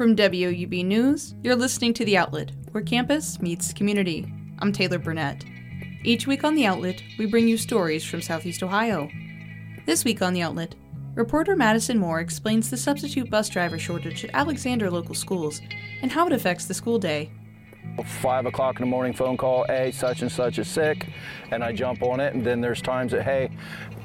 From WOUB News, you're listening to The Outlet, where campus meets community. I'm Taylor Burnett. Each week on The Outlet, we bring you stories from Southeast Ohio. This week on The Outlet, reporter Madison Moore explains the substitute bus driver shortage at Alexander local schools and how it affects the school day. Five o'clock in the morning phone call, hey, such and such is sick, and I jump on it. And then there's times that, hey,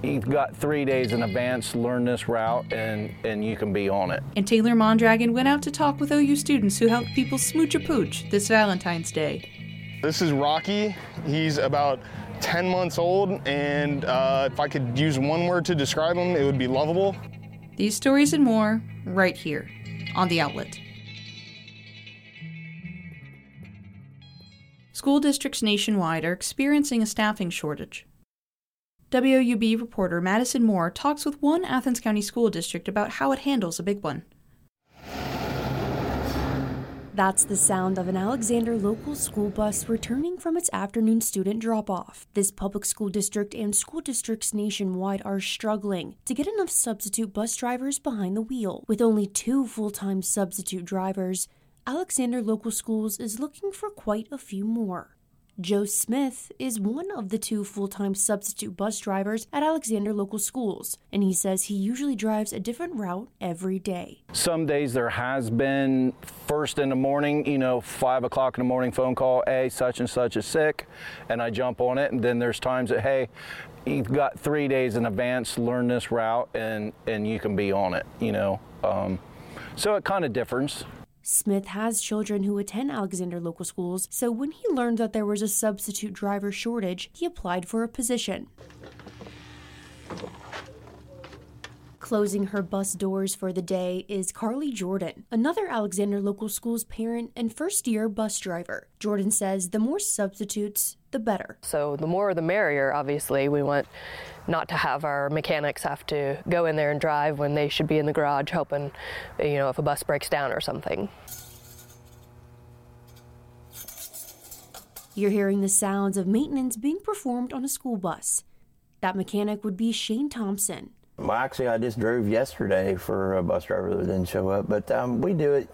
you've got three days in advance, learn this route, and, and you can be on it. And Taylor Mondragon went out to talk with OU students who helped people smooch a pooch this Valentine's Day. This is Rocky. He's about 10 months old, and uh, if I could use one word to describe him, it would be lovable. These stories and more right here on The Outlet. School districts nationwide are experiencing a staffing shortage. WOUB reporter Madison Moore talks with one Athens County school district about how it handles a big one. That's the sound of an Alexander local school bus returning from its afternoon student drop off. This public school district and school districts nationwide are struggling to get enough substitute bus drivers behind the wheel. With only two full time substitute drivers, Alexander Local Schools is looking for quite a few more. Joe Smith is one of the two full time substitute bus drivers at Alexander Local Schools, and he says he usually drives a different route every day. Some days there has been first in the morning, you know, five o'clock in the morning phone call, hey, such and such is sick, and I jump on it. And then there's times that, hey, you've got three days in advance, learn this route, and, and you can be on it, you know. Um, so it kind of differs. Smith has children who attend Alexander local schools, so when he learned that there was a substitute driver shortage, he applied for a position. Closing her bus doors for the day is Carly Jordan, another Alexander Local Schools parent and first year bus driver. Jordan says the more substitutes, the better. So the more the merrier, obviously. We want not to have our mechanics have to go in there and drive when they should be in the garage helping, you know, if a bus breaks down or something. You're hearing the sounds of maintenance being performed on a school bus. That mechanic would be Shane Thompson. Well, actually, I just drove yesterday for a bus driver that didn't show up, but um, we do it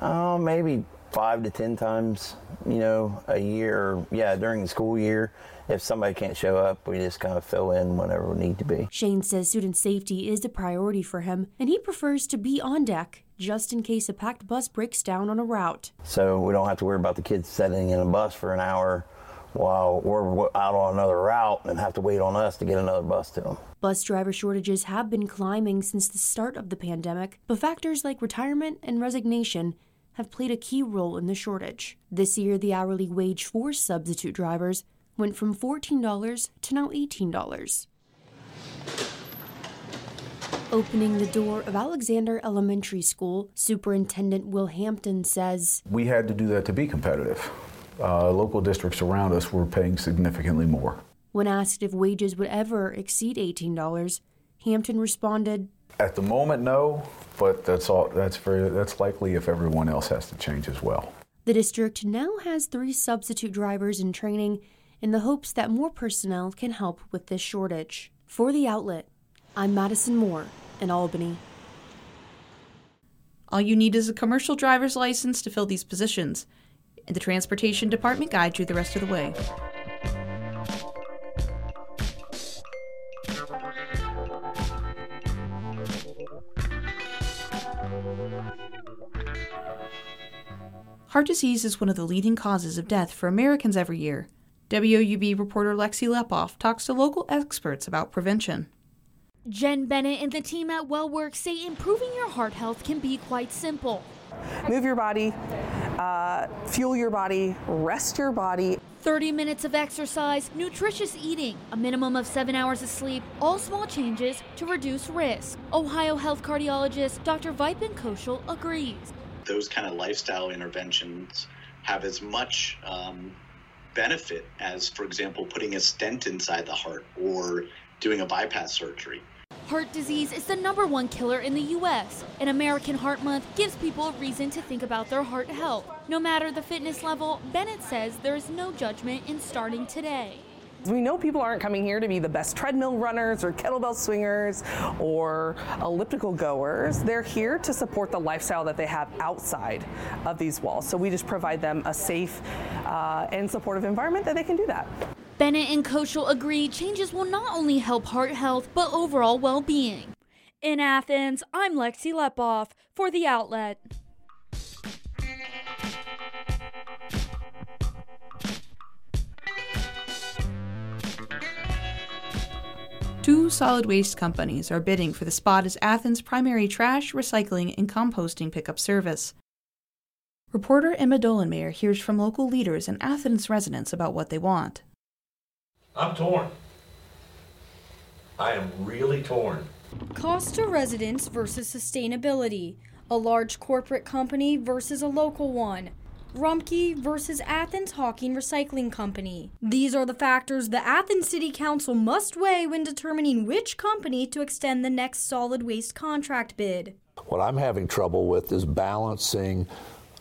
uh, maybe five to ten times, you know, a year. Yeah, during the school year, if somebody can't show up, we just kind of fill in whenever we need to be. Shane says student safety is a priority for him, and he prefers to be on deck just in case a packed bus breaks down on a route. So we don't have to worry about the kids sitting in a bus for an hour while we're out on another route and have to wait on us to get another bus to them. Bus driver shortages have been climbing since the start of the pandemic, but factors like retirement and resignation have played a key role in the shortage. This year, the hourly wage for substitute drivers went from $14 to now $18. Opening the door of Alexander Elementary School, Superintendent Will Hampton says We had to do that to be competitive. Uh, local districts around us were paying significantly more. When asked if wages would ever exceed $18, Hampton responded, At the moment, no, but that's all. That's very. That's likely if everyone else has to change as well. The district now has three substitute drivers in training in the hopes that more personnel can help with this shortage. For the outlet, I'm Madison Moore in Albany. All you need is a commercial driver's license to fill these positions, and the Transportation Department guides you the rest of the way. Heart disease is one of the leading causes of death for Americans every year. WOUB reporter Lexi Lepoff talks to local experts about prevention. Jen Bennett and the team at WellWork say improving your heart health can be quite simple. Move your body, uh, fuel your body, rest your body. 30 minutes of exercise, nutritious eating, a minimum of seven hours of sleep, all small changes to reduce risk. Ohio health cardiologist Dr. Vipin Koshal agrees. Those kind of lifestyle interventions have as much um, benefit as, for example, putting a stent inside the heart or doing a bypass surgery. Heart disease is the number one killer in the U.S., and American Heart Month gives people a reason to think about their heart health. No matter the fitness level, Bennett says there is no judgment in starting today. We know people aren't coming here to be the best treadmill runners or kettlebell swingers or elliptical goers. They're here to support the lifestyle that they have outside of these walls. So we just provide them a safe uh, and supportive environment that they can do that. Bennett and Koschel agree changes will not only help heart health, but overall well being. In Athens, I'm Lexi Lepoff for The Outlet. Two solid waste companies are bidding for the spot as Athens' primary trash, recycling, and composting pickup service. Reporter Emma Dolenmayer hears from local leaders and Athens residents about what they want. I'm torn. I am really torn. Cost to residents versus sustainability. A large corporate company versus a local one. Rumpke versus Athens Hocking Recycling Company. These are the factors the Athens City Council must weigh when determining which company to extend the next solid waste contract bid. What I'm having trouble with is balancing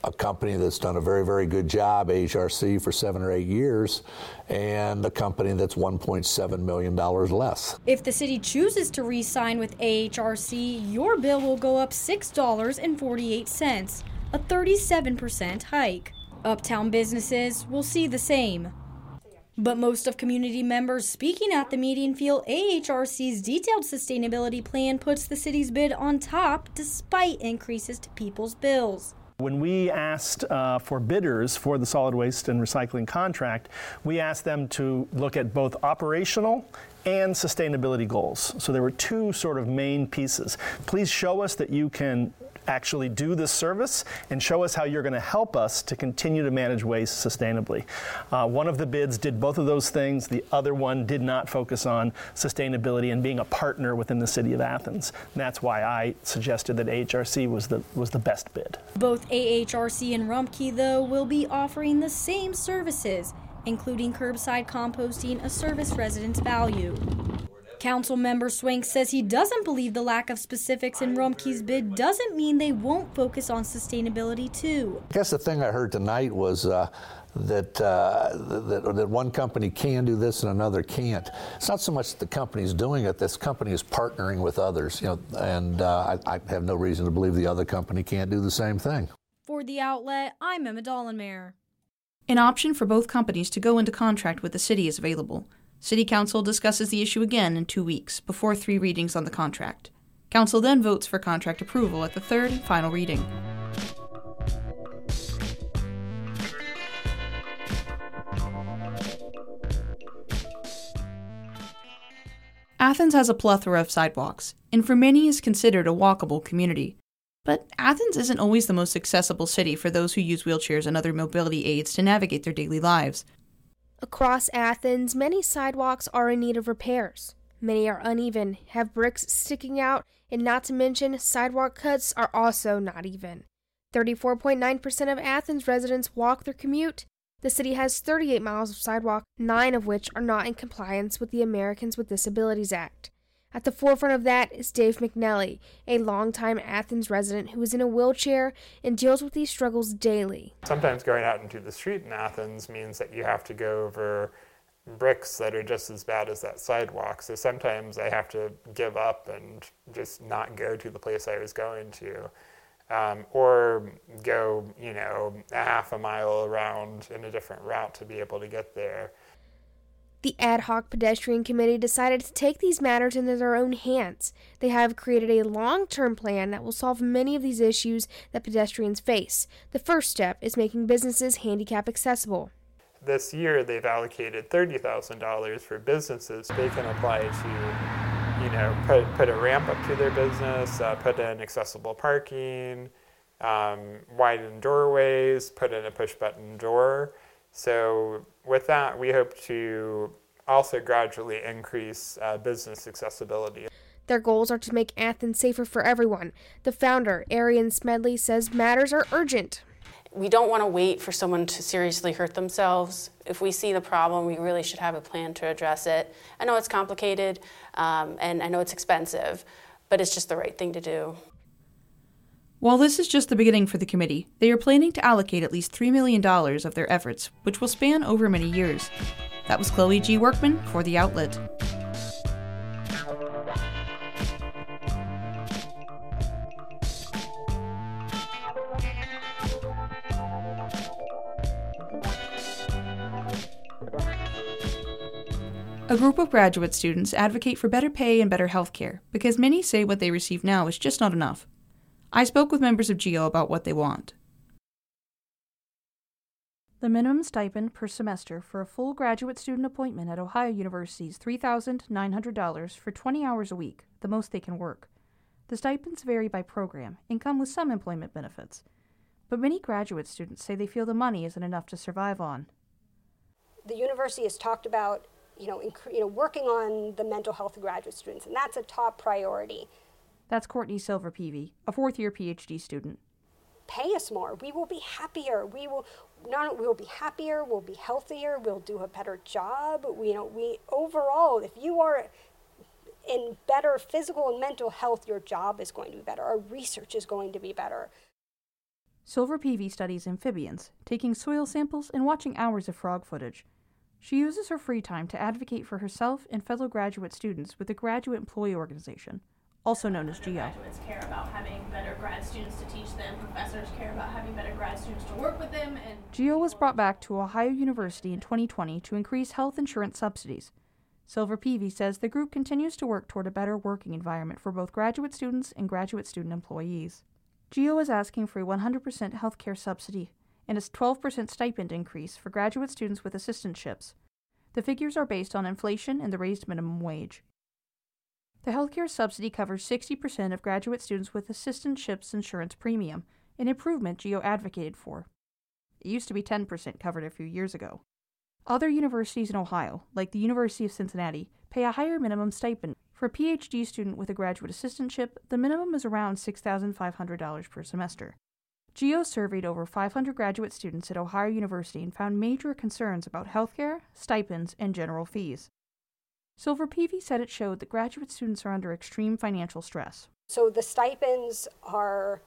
a company that's done a very, very good job, AHRC, for seven or eight years, and a company that's $1.7 million less. If the city chooses to re sign with AHRC, your bill will go up $6.48 a 37% hike. Uptown businesses will see the same. But most of community members speaking at the meeting feel AHRC's detailed sustainability plan puts the city's bid on top despite increases to people's bills. When we asked uh, for bidders for the solid waste and recycling contract, we asked them to look at both operational and sustainability goals. So there were two sort of main pieces. Please show us that you can actually do this service and show us how you're going to help us to continue to manage waste sustainably. Uh, one of the bids did both of those things. The other one did not focus on sustainability and being a partner within the city of Athens. And that's why I suggested that AHRC was the was the best bid. Both AHRC and Rumpke, though, will be offering the same services, including curbside composting, a service residents value. Council member Swank says he doesn't believe the lack of specifics in Rumpke's bid doesn't mean they won't focus on sustainability too. I guess the thing I heard tonight was uh, that, uh, that that one company can do this and another can't. It's not so much that the company's doing it; this company is partnering with others. You know, and uh, I, I, have no reason to believe the other company can't do the same thing. For the outlet, I'm Emma Dollenmayer. An option for both companies to go into contract with the city is available. City Council discusses the issue again in two weeks, before three readings on the contract. Council then votes for contract approval at the third and final reading. Athens has a plethora of sidewalks, and for many is considered a walkable community. But Athens isn't always the most accessible city for those who use wheelchairs and other mobility aids to navigate their daily lives. Across Athens, many sidewalks are in need of repairs. Many are uneven, have bricks sticking out, and not to mention, sidewalk cuts are also not even. 34.9% of Athens residents walk their commute. The city has 38 miles of sidewalk, nine of which are not in compliance with the Americans with Disabilities Act. At the forefront of that is Dave McNelly, a longtime Athens resident who is in a wheelchair and deals with these struggles daily. Sometimes going out into the street in Athens means that you have to go over bricks that are just as bad as that sidewalk. So sometimes I have to give up and just not go to the place I was going to. Um, or go, you know, a half a mile around in a different route to be able to get there. The ad hoc pedestrian committee decided to take these matters into their own hands. They have created a long term plan that will solve many of these issues that pedestrians face. The first step is making businesses handicap accessible. This year, they've allocated $30,000 for businesses. They can apply to, you know, put, put a ramp up to their business, uh, put in accessible parking, um, widen doorways, put in a push button door. So with that, we hope to also gradually increase uh, business accessibility. Their goals are to make Athens safer for everyone. The founder, Arian Smedley, says matters are urgent. We don't want to wait for someone to seriously hurt themselves. If we see the problem, we really should have a plan to address it. I know it's complicated um, and I know it's expensive, but it's just the right thing to do. While this is just the beginning for the committee, they are planning to allocate at least $3 million of their efforts, which will span over many years. That was Chloe G. Workman for The Outlet. A group of graduate students advocate for better pay and better health care because many say what they receive now is just not enough. I spoke with members of GEO about what they want. The minimum stipend per semester for a full graduate student appointment at Ohio University is $3,900 for 20 hours a week, the most they can work. The stipends vary by program and come with some employment benefits. But many graduate students say they feel the money isn't enough to survive on. The university has talked about you know, inc- you know, working on the mental health of graduate students, and that's a top priority. That's Courtney Silver Peavy, a fourth year PhD student. Pay us more. We will be happier. We will not we will be happier, we'll be healthier, we'll do a better job. We you know, we overall if you are in better physical and mental health, your job is going to be better. Our research is going to be better. Silver Peavy studies amphibians, taking soil samples and watching hours of frog footage. She uses her free time to advocate for herself and fellow graduate students with the Graduate Employee Organization, also known as GEO. Graduates care about having better grad students to teach them. Professors care about having better grad students to work with them. And GEO was brought back to Ohio University in 2020 to increase health insurance subsidies. Silver Peavy says the group continues to work toward a better working environment for both graduate students and graduate student employees. GEO is asking for a 100% health care subsidy and a 12% stipend increase for graduate students with assistantships. The figures are based on inflation and the raised minimum wage. The healthcare subsidy covers 60% of graduate students with assistantships insurance premium, an improvement GEO advocated for. It used to be 10% covered a few years ago. Other universities in Ohio, like the University of Cincinnati, pay a higher minimum stipend. For a PhD student with a graduate assistantship, the minimum is around $6,500 per semester. GEO surveyed over 500 graduate students at Ohio University and found major concerns about healthcare, stipends, and general fees. Silver Peavy said it showed that graduate students are under extreme financial stress. So the stipends are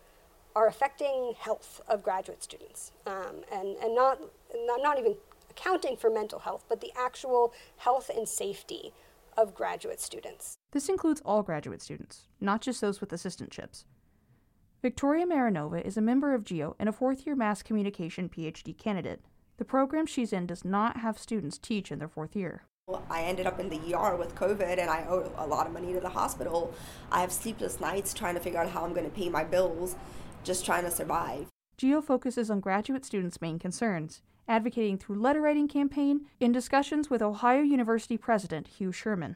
are affecting health of graduate students, um, and and not not even accounting for mental health, but the actual health and safety of graduate students. This includes all graduate students, not just those with assistantships. Victoria Marinova is a member of GEO and a fourth year mass communication PhD candidate. The program she's in does not have students teach in their fourth year. I ended up in the ER with COVID and I owe a lot of money to the hospital. I have sleepless nights trying to figure out how I'm going to pay my bills, just trying to survive. GEO focuses on graduate students' main concerns, advocating through letter writing campaign in discussions with Ohio University President Hugh Sherman.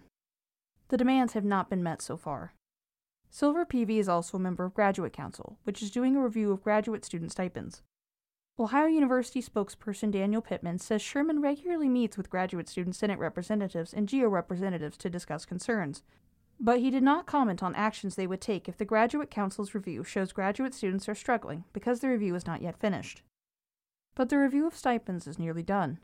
The demands have not been met so far. Silver Peavy is also a member of Graduate Council, which is doing a review of graduate student stipends. Ohio University spokesperson Daniel Pittman says Sherman regularly meets with graduate student Senate representatives and GEO representatives to discuss concerns, but he did not comment on actions they would take if the Graduate Council's review shows graduate students are struggling because the review is not yet finished. But the review of stipends is nearly done.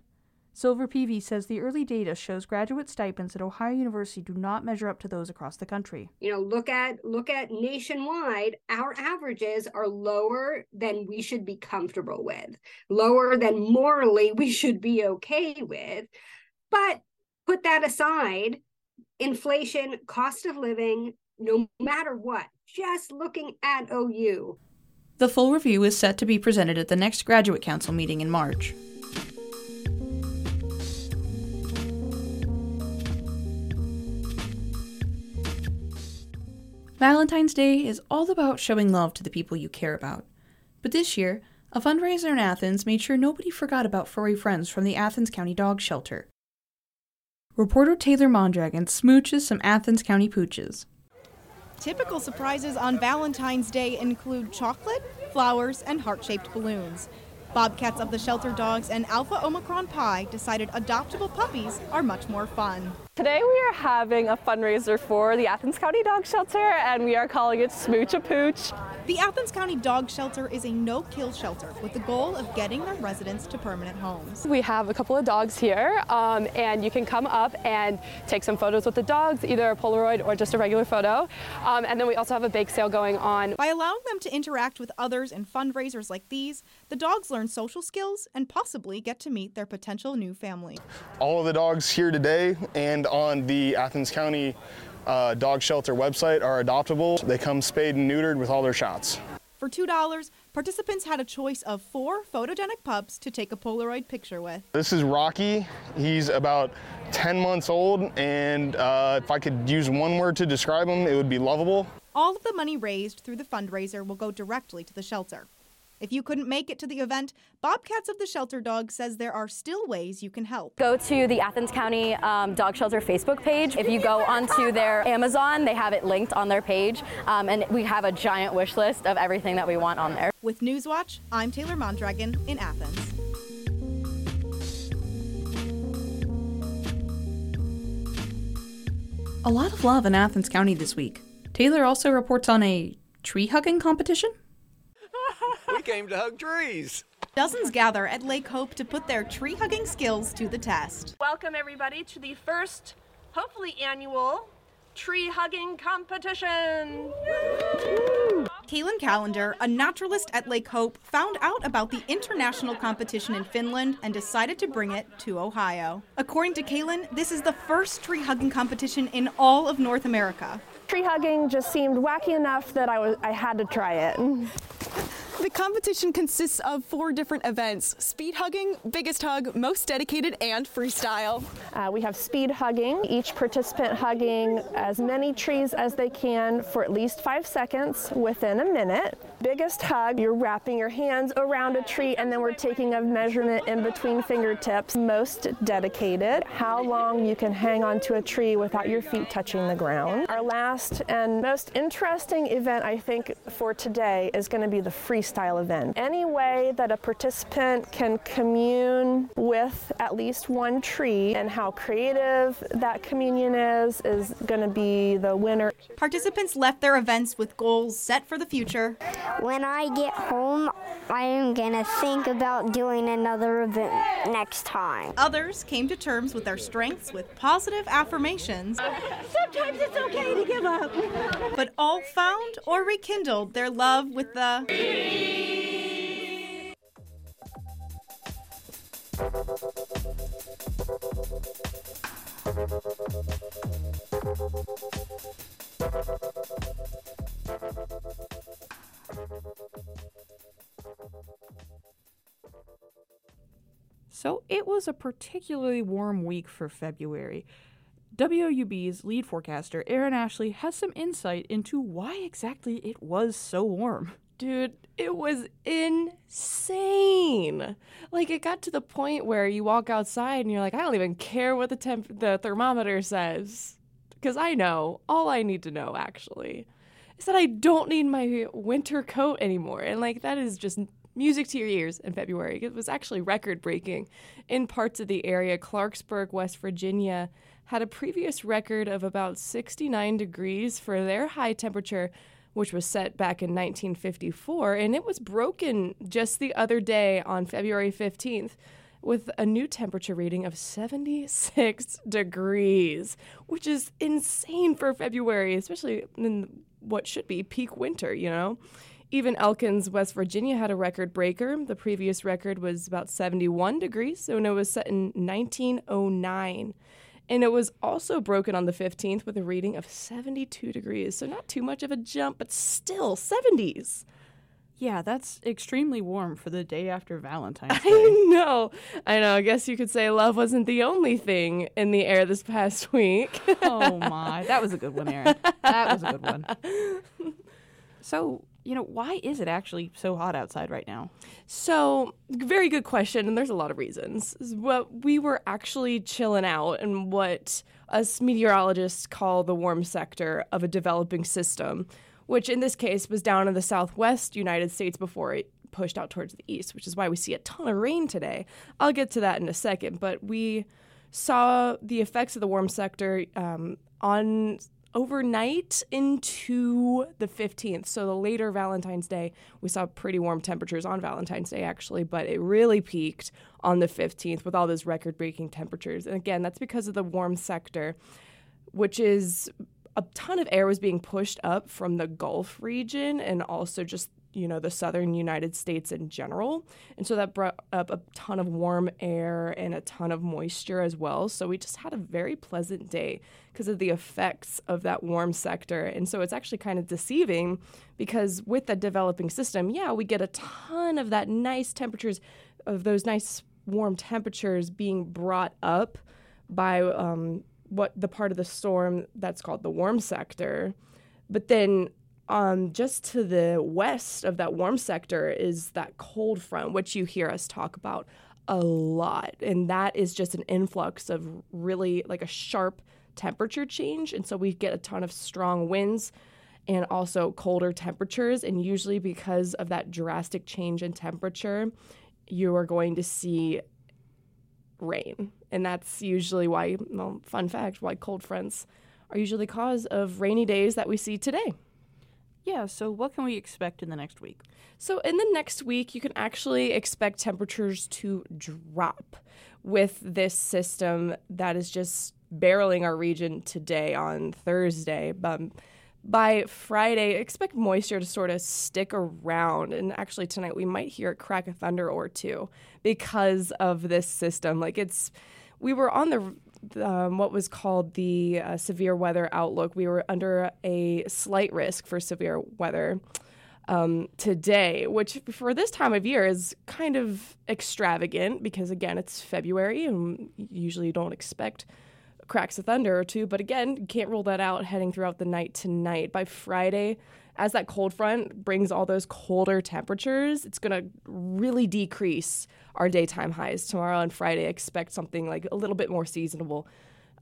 Silver Peavy says the early data shows graduate stipends at Ohio University do not measure up to those across the country. You know, look at look at nationwide, our averages are lower than we should be comfortable with, lower than morally we should be okay with. But put that aside, inflation, cost of living, no matter what, just looking at OU. The full review is set to be presented at the next Graduate Council meeting in March. Valentine's Day is all about showing love to the people you care about. But this year, a fundraiser in Athens made sure nobody forgot about furry friends from the Athens County Dog Shelter. Reporter Taylor Mondragon smooches some Athens County pooches. Typical surprises on Valentine's Day include chocolate, flowers, and heart shaped balloons. Bobcats of the Shelter Dogs and Alpha Omicron Pi decided adoptable puppies are much more fun. Today we are having a fundraiser for the Athens County Dog Shelter and we are calling it Smooch a Pooch. The Athens County Dog Shelter is a no kill shelter with the goal of getting their residents to permanent homes. We have a couple of dogs here um, and you can come up and take some photos with the dogs, either a Polaroid or just a regular photo. Um, and then we also have a bake sale going on. By allowing them to interact with others in fundraisers like these, the dogs learn social skills and possibly get to meet their potential new family. All of the dogs here today and on the Athens County uh, dog shelter website are adoptable. They come spayed and neutered with all their shots. For $2, participants had a choice of four photogenic pups to take a Polaroid picture with. This is Rocky. He's about 10 months old, and uh, if I could use one word to describe him, it would be lovable. All of the money raised through the fundraiser will go directly to the shelter. If you couldn't make it to the event, Bobcats of the Shelter Dog says there are still ways you can help. Go to the Athens County um, Dog Shelter Facebook page. If you go onto their Amazon, they have it linked on their page, um, and we have a giant wish list of everything that we want on there. With Newswatch, I'm Taylor Mondragon in Athens. A lot of love in Athens County this week. Taylor also reports on a tree hugging competition. We came to hug trees. Dozens gather at Lake Hope to put their tree hugging skills to the test. Welcome, everybody, to the first, hopefully annual, tree hugging competition. Kaylin Calendar, a naturalist at Lake Hope, found out about the international competition in Finland and decided to bring it to Ohio. According to Kaylin, this is the first tree hugging competition in all of North America. Tree hugging just seemed wacky enough that I, was, I had to try it. The competition consists of four different events speed hugging, biggest hug, most dedicated, and freestyle. Uh, we have speed hugging, each participant hugging as many trees as they can for at least five seconds within a minute. Biggest hug, you're wrapping your hands around a tree and then we're taking a measurement in between fingertips. Most dedicated, how long you can hang onto a tree without your feet touching the ground. Our last and most interesting event, I think, for today is going to be the freestyle event. Any way that a participant can commune with at least one tree and how creative that communion is is going to be the winner. Participants left their events with goals set for the future. When I get home, I am going to think about doing another event next time. Others came to terms with their strengths with positive affirmations. Sometimes it's okay to give up. But all found or rekindled their love with the. So it was a particularly warm week for February. WOUB's lead forecaster, Aaron Ashley, has some insight into why exactly it was so warm. Dude, it was insane. Like it got to the point where you walk outside and you're like, I don't even care what the temp- the thermometer says because I know all I need to know actually is that I don't need my winter coat anymore. And like that is just music to your ears in February. It was actually record breaking in parts of the area. Clarksburg, West Virginia had a previous record of about 69 degrees for their high temperature, which was set back in 1954, and it was broken just the other day on February 15th with a new temperature reading of 76 degrees, which is insane for February, especially in what should be peak winter, you know? Even Elkins, West Virginia had a record breaker. The previous record was about 71 degrees, so it was set in 1909. And it was also broken on the 15th with a reading of 72 degrees. So not too much of a jump, but still 70s. Yeah, that's extremely warm for the day after Valentine's Day. I know. I know. I guess you could say love wasn't the only thing in the air this past week. oh my. That was a good one, Erin. That was a good one. So, you know, why is it actually so hot outside right now? So, very good question, and there's a lot of reasons. What we were actually chilling out in what us meteorologists call the warm sector of a developing system, which in this case was down in the southwest United States before it pushed out towards the east, which is why we see a ton of rain today. I'll get to that in a second, but we saw the effects of the warm sector um, on overnight into the 15th. So the later Valentine's Day, we saw pretty warm temperatures on Valentine's Day actually, but it really peaked on the 15th with all those record-breaking temperatures. And again, that's because of the warm sector, which is a ton of air was being pushed up from the Gulf region and also just you know the southern United States in general, and so that brought up a ton of warm air and a ton of moisture as well. So we just had a very pleasant day because of the effects of that warm sector, and so it's actually kind of deceiving because with that developing system, yeah, we get a ton of that nice temperatures of those nice warm temperatures being brought up by um, what the part of the storm that's called the warm sector. But then um, just to the west of that warm sector is that cold front, which you hear us talk about a lot. And that is just an influx of really like a sharp temperature change. And so we get a ton of strong winds and also colder temperatures. And usually, because of that drastic change in temperature, you are going to see rain. And that's usually why, well, fun fact, why cold fronts are usually the cause of rainy days that we see today. Yeah, so what can we expect in the next week? So, in the next week, you can actually expect temperatures to drop with this system that is just barreling our region today on Thursday. But by Friday, expect moisture to sort of stick around. And actually, tonight we might hear it crack a thunder or two because of this system. Like, it's, we were on the um, what was called the uh, severe weather outlook. We were under a slight risk for severe weather um, today, which for this time of year is kind of extravagant because, again, it's February and usually you don't expect cracks of thunder or two. But again, can't rule that out heading throughout the night tonight. By Friday, as that cold front brings all those colder temperatures, it's going to really decrease our daytime highs. Tomorrow and Friday, expect something like a little bit more seasonable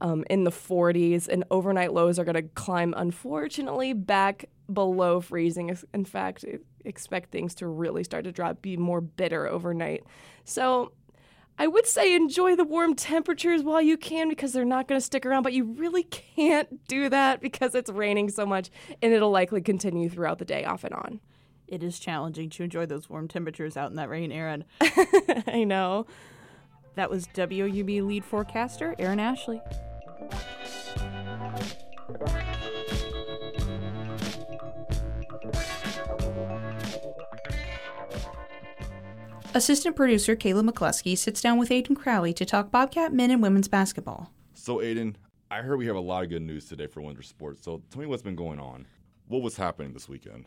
um, in the 40s, and overnight lows are going to climb, unfortunately, back below freezing. In fact, expect things to really start to drop, be more bitter overnight. So, I would say enjoy the warm temperatures while you can because they're not going to stick around, but you really can't do that because it's raining so much and it'll likely continue throughout the day off and on. It is challenging to enjoy those warm temperatures out in that rain, Aaron. I know. That was WOUB lead forecaster, Aaron Ashley. Assistant producer Kayla McCluskey sits down with Aiden Crowley to talk Bobcat men and women's basketball. So, Aiden, I heard we have a lot of good news today for winter sports. So, tell me what's been going on. What was happening this weekend?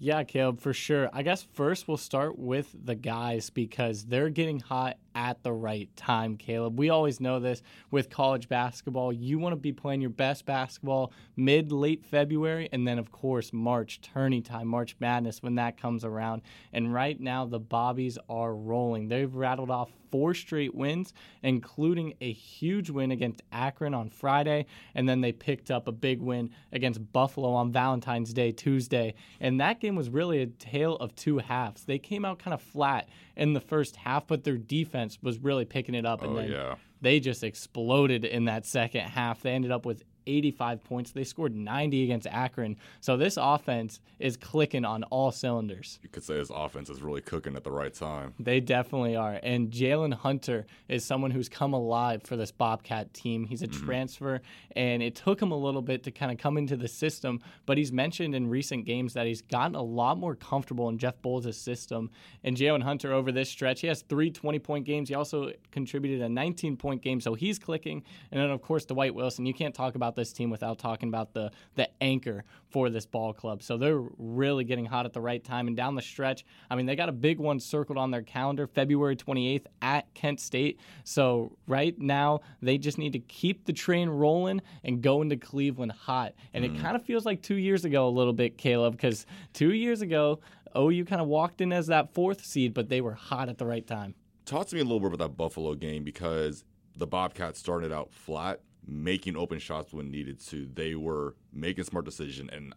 Yeah, Caleb, for sure. I guess first we'll start with the guys because they're getting hot at the right time, Caleb. We always know this with college basketball. You want to be playing your best basketball mid, late February, and then, of course, March, tourney time, March Madness when that comes around. And right now, the Bobbies are rolling. They've rattled off four straight wins, including a huge win against Akron on Friday. And then they picked up a big win against Buffalo on Valentine's Day, Tuesday. And that game was really a tale of two halves. They came out kind of flat in the first half, but their defense was really picking it up. And oh, then yeah. they just exploded in that second half. They ended up with 85 points. They scored 90 against Akron. So this offense is clicking on all cylinders. You could say this offense is really cooking at the right time. They definitely are. And Jalen Hunter is someone who's come alive for this Bobcat team. He's a mm-hmm. transfer, and it took him a little bit to kind of come into the system, but he's mentioned in recent games that he's gotten a lot more comfortable in Jeff Boals' system. And Jalen Hunter over this stretch, he has three 20 point games. He also contributed a 19 point game, so he's clicking. And then, of course, Dwight Wilson. You can't talk about this team without talking about the the anchor for this ball club. So they're really getting hot at the right time and down the stretch. I mean, they got a big one circled on their calendar, February 28th at Kent State. So right now they just need to keep the train rolling and go into Cleveland hot. And mm. it kind of feels like 2 years ago a little bit, Caleb, cuz 2 years ago OU kind of walked in as that fourth seed, but they were hot at the right time. Talk to me a little bit about that Buffalo game because the Bobcats started out flat making open shots when needed to. They were making smart decisions and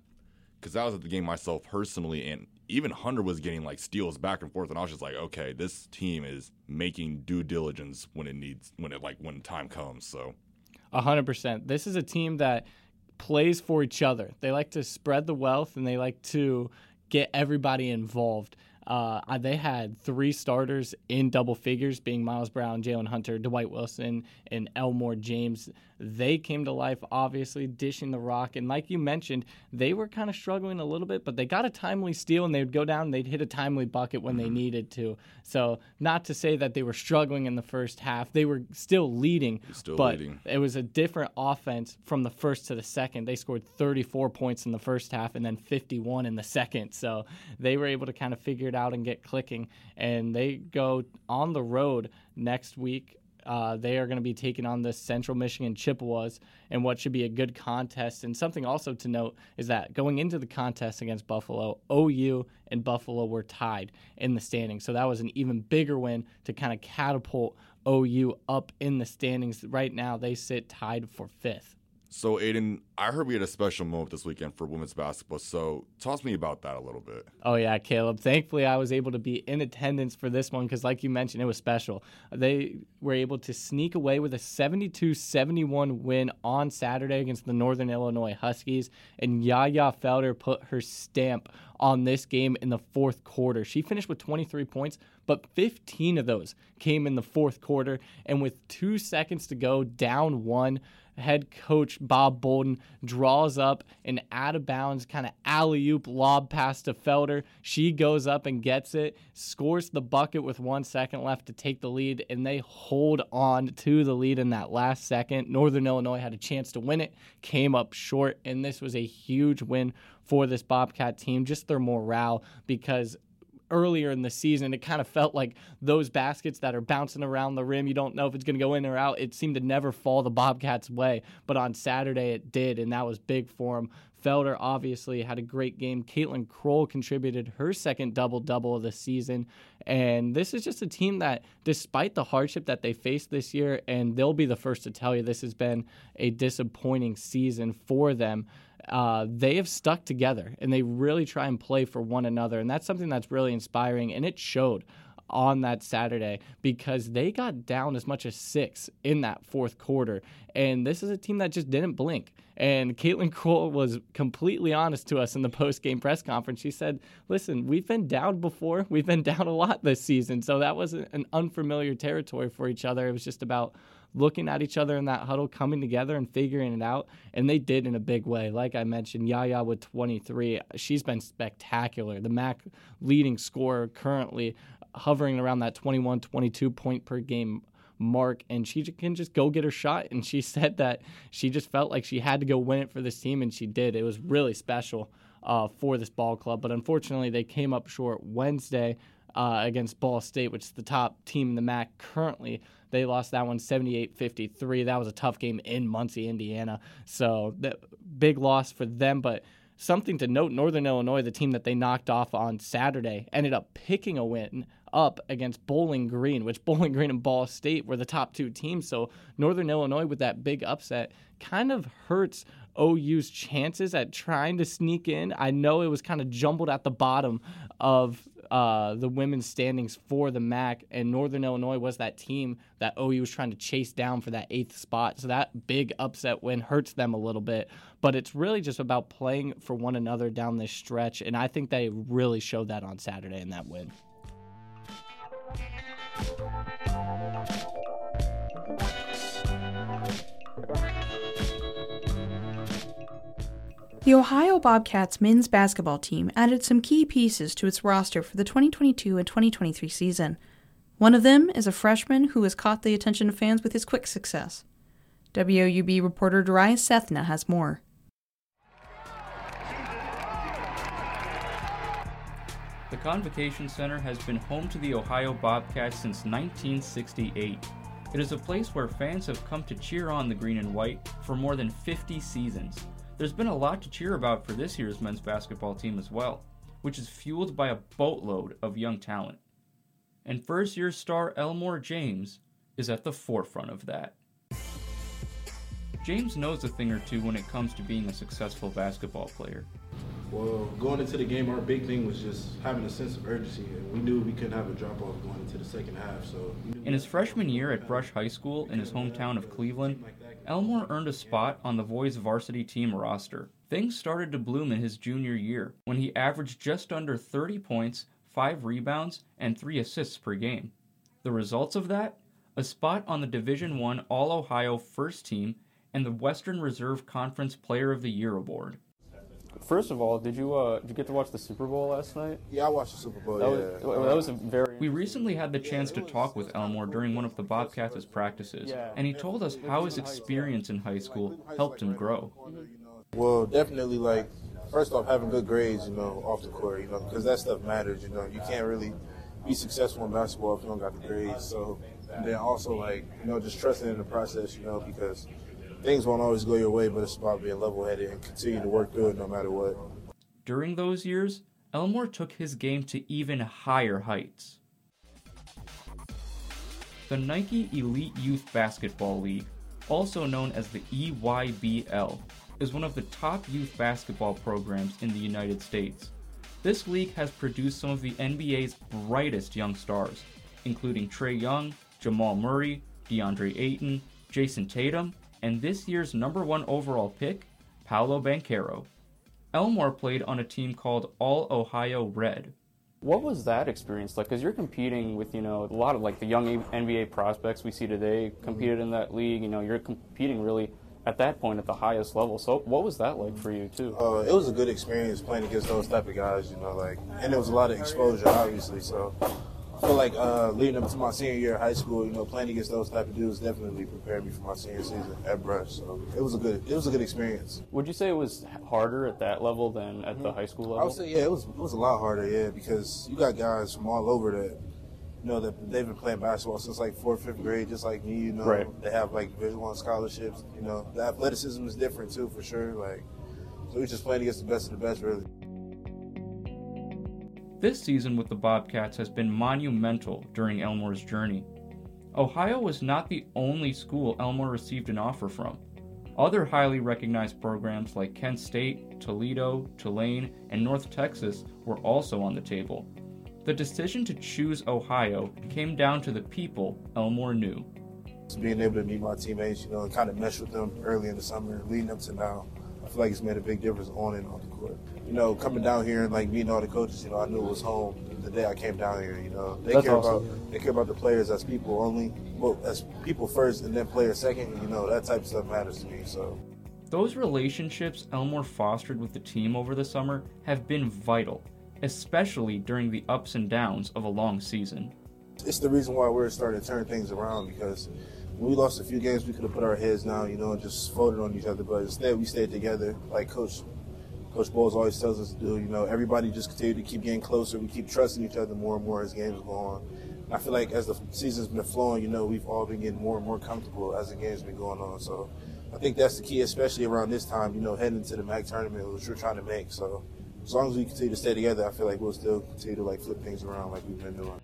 because I was at the game myself personally, and even Hunter was getting like steals back and forth, and I was just like, okay, this team is making due diligence when it needs when it like when time comes. So, hundred percent. This is a team that plays for each other. They like to spread the wealth and they like to get everybody involved. Uh, they had three starters in double figures, being Miles Brown, Jalen Hunter, Dwight Wilson, and Elmore James. They came to life, obviously, dishing the rock. And like you mentioned, they were kind of struggling a little bit, but they got a timely steal and they would go down and they'd hit a timely bucket when they Mm-hmm. needed to. So, not to say that they were struggling in the first half, they were still leading. Still but leading. it was a different offense from the first to the second. They scored 34 points in the first half and then 51 in the second. So they were able to kind of figure it out and get clicking. And they go on the road next week. Uh, they are going to be taking on the Central Michigan Chippewas and what should be a good contest. And something also to note is that going into the contest against Buffalo, OU and Buffalo were tied in the standings. So that was an even bigger win to kind of catapult OU up in the standings. Right now, they sit tied for fifth. So Aiden, I heard we had a special moment this weekend for women's basketball. So, talk me about that a little bit. Oh yeah, Caleb. Thankfully, I was able to be in attendance for this one because, like you mentioned, it was special. They were able to sneak away with a 72-71 win on Saturday against the Northern Illinois Huskies, and Yaya Felder put her stamp on this game in the fourth quarter. She finished with 23 points, but 15 of those came in the fourth quarter, and with two seconds to go, down one head coach Bob Boldon draws up an out of bounds kind of alley oop lob pass to Felder. She goes up and gets it, scores the bucket with one second left to take the lead, and they hold on to the lead in that last second. Northern Illinois had a chance to win it, came up short, and this was a huge win for this Bobcat team. Just their morale because earlier in the season, it kind of felt like those baskets that are bouncing around the rim, you don't know if it's going to go in or out. It seemed to never fall the Bobcats' way, but on Saturday it did, and that was big for them. Felder obviously had a great game. Caitlin Kroll contributed her second double double of the season. And this is just a team that, despite the hardship that they faced this year, and they'll be the first to tell you this has been a disappointing season for them uh, they have stuck together and they really try and play for one another. And that's something that's really inspiring. And it showed on that Saturday because they got down as much as six in that fourth quarter. And this is a team that just didn't blink. And Caitlin Kroll was completely honest to us in the post game press conference. She said, Listen, we've been down before. We've been down a lot this season. So that was an unfamiliar territory for each other. It was just about looking at each other in that huddle, coming together and figuring it out. And they did in a big way. Like I mentioned, Yaya with 23, she's been spectacular. The MAC leading scorer currently hovering around that 21, 22 point per game mark and she can just go get her shot. And she said that she just felt like she had to go win it for this team and she did. It was really special uh, for this ball club. But unfortunately they came up short wednesday uh, against ball state which is the top team in the mac currently. They lost that one 78-53 that was a tough game in muncie indiana. So that big loss for them. But something to note northern illinois the team that they knocked off on saturday ended up picking a win up against Bowling Green, which Bowling Green and Ball State were the top two teams. So Northern Illinois with that big upset kind of hurts OU's chances at trying to sneak in. I know it was kind of jumbled at the bottom of uh, the women's standings for the MAC, and Northern Illinois was that team that OU was trying to chase down for that eighth spot. So that big upset win hurts them a little bit, but it's really just about playing for one another down this stretch, and I think they really showed that on Saturday in that win. The Ohio Bobcats men's basketball team added some key pieces to its roster for the 2022 and 2023 season. One of them is a freshman who has caught the attention of fans with his quick success. WOUB reporter Darius Sethna has more. The Convocation Center has been home to the Ohio Bobcats since 1968. It is a place where fans have come to cheer on the green and white for more than 50 seasons. There's been a lot to cheer about for this year's men's basketball team as well, which is fueled by a boatload of young talent. And first year star Elmore James is at the forefront of that. James knows a thing or two when it comes to being a successful basketball player. Well, going into the game, our big thing was just having a sense of urgency, and we knew we couldn't have a drop off going into the second half. So in his freshman year at Brush High School in his hometown of Cleveland, Elmore earned a spot on the boys' varsity team roster. Things started to bloom in his junior year when he averaged just under 30 points, 5 rebounds, and 3 assists per game. The results of that? A spot on the Division 1 All-Ohio first team and the Western Reserve Conference Player of the Year award. First of all, did you uh, did you get to watch the Super Bowl last night? Yeah, I watched the Super Bowl. That yeah, was, that was a very. We recently had the chance to talk with Elmore during one of the Bobcats' practices, and he told us how his experience in high school helped him grow. Well, definitely, like first off, having good grades, you know, off the court, you know, because that stuff matters. You know, you can't really be successful in basketball if you don't got the grades. So, and then also like you know, just trusting in the process, you know, because things won't always go your way, but it's about being level headed and continue to work through it no matter what. During those years, Elmore took his game to even higher heights. The Nike Elite Youth Basketball League, also known as the EYBL, is one of the top youth basketball programs in the United States. This league has produced some of the NBA's brightest young stars, including Trae Young, Jamal Murray, DeAndre Ayton, Jayson Tatum, and this year's number one overall pick, Paolo Banchero. Elmore played on a team called All Ohio Red. What was that experience like? Because you're competing with, you know, a lot of like the young NBA prospects we see today competed in that league. You know, you're competing really at that point at the highest level. So, what was that like for you too? Uh, it was a good experience playing against those type of guys. You know, like, and there was a lot of exposure, obviously. So, I feel like uh, leading up to my senior year of high school, you know, playing against those type of dudes definitely prepared me for my senior season at Brush. So it was a good, it was a good experience. Would you say it was harder at that level than at mm-hmm. the high school level? I would say yeah, it was it was a lot harder, yeah, because you got guys from all over that, you know, that they've been playing basketball since like fourth, fifth grade, just like me. You know, right. they have like Division One scholarships. You know, the athleticism is different too, for sure. Like, so we're just playing against the best of the best, really. This season with the Bobcats has been monumental during Elmore's journey. Ohio was not the only school Elmore received an offer from. Other highly recognized programs like Kent State, Toledo, Tulane, and North Texas were also on the table. The decision to choose Ohio came down to the people Elmore knew. Being able to meet my teammates, you know, and kind of mesh with them early in the summer, leading up to now, feel like it's made a big difference on and off the court you know, coming down here and like meeting all the coaches, you know, I knew it was home the day I came down here. You know, they That's care awesome. about they care about the players as people only, well, as people first and then players second. You know, that type of stuff matters to me. So. Those relationships Elmore fostered with the team over the summer have been vital, especially during the ups and downs of a long season. It's the reason why we're starting to turn things around because when we lost a few games, we could have put our heads down, you know, and just folded on each other. But instead, we stayed together, like Coach Coach Boldon always tells us to do. You know, everybody just continue to keep getting closer. We keep trusting each other more and more as games go on. And I feel like as the season's been flowing, you know, we've all been getting more and more comfortable as the game's been going on. So I think that's the key, especially around this time, you know, heading into the MAC tournament, which we're trying to make. So as long as we continue to stay together, I feel like we'll still continue to like flip things around like we've been doing.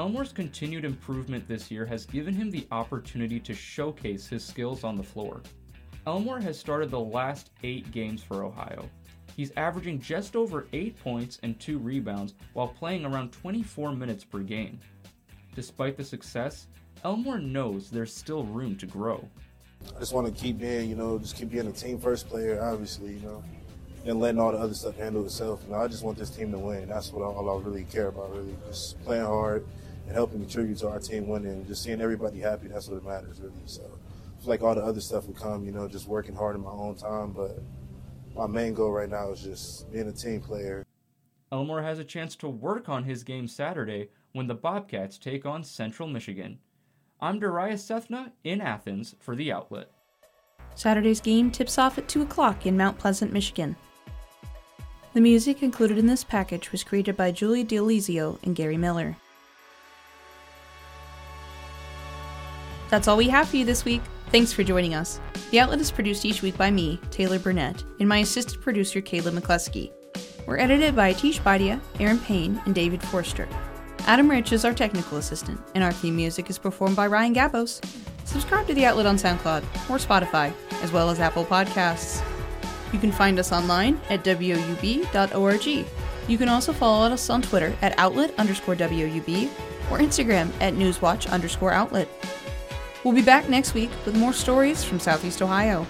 Elmore's continued improvement this year has given him the opportunity to showcase his skills on the floor. Elmore has started the last eight games for Ohio. He's averaging just over 8 points and 2 rebounds while playing around 24 minutes per game. Despite the success, Elmore knows there's still room to grow. I just want to keep being, you know, just keep being a team first player, obviously, you know, and letting all the other stuff handle itself. You know, I just want this team to win. That's what all I really care about, really. Just playing hard and helping contribute to our team winning. And just seeing everybody happy, that's what matters, really. So it's like all the other stuff would come, you know, just working hard in my own time. But my main goal right now is just being a team player. Elmore has a chance to work on his game Saturday when the Bobcats take on Central Michigan. I'm Darius Sethna in Athens for The Outlet. Saturday's game tips off at 2 o'clock in Mount Pleasant, Michigan. The music included in this package was created by Julie D'Alizio and Gary Miller. That's all we have for you this week. Thanks for joining us. The Outlet is produced each week by me, Taylor Burnett, and my assistant producer, Kayla McCluskey. We're edited by Atish Bhatia, Aaron Payne, and David Forster. Adam Rich is our technical assistant, and our theme music is performed by Ryan Gabos. Subscribe to The Outlet on SoundCloud or Spotify, as well as Apple Podcasts. You can find us online at woub.org. You can also follow us on Twitter at outlet underscore WOUB or Instagram at newswatch underscore outlet. We'll be back next week with more stories from Southeast Ohio.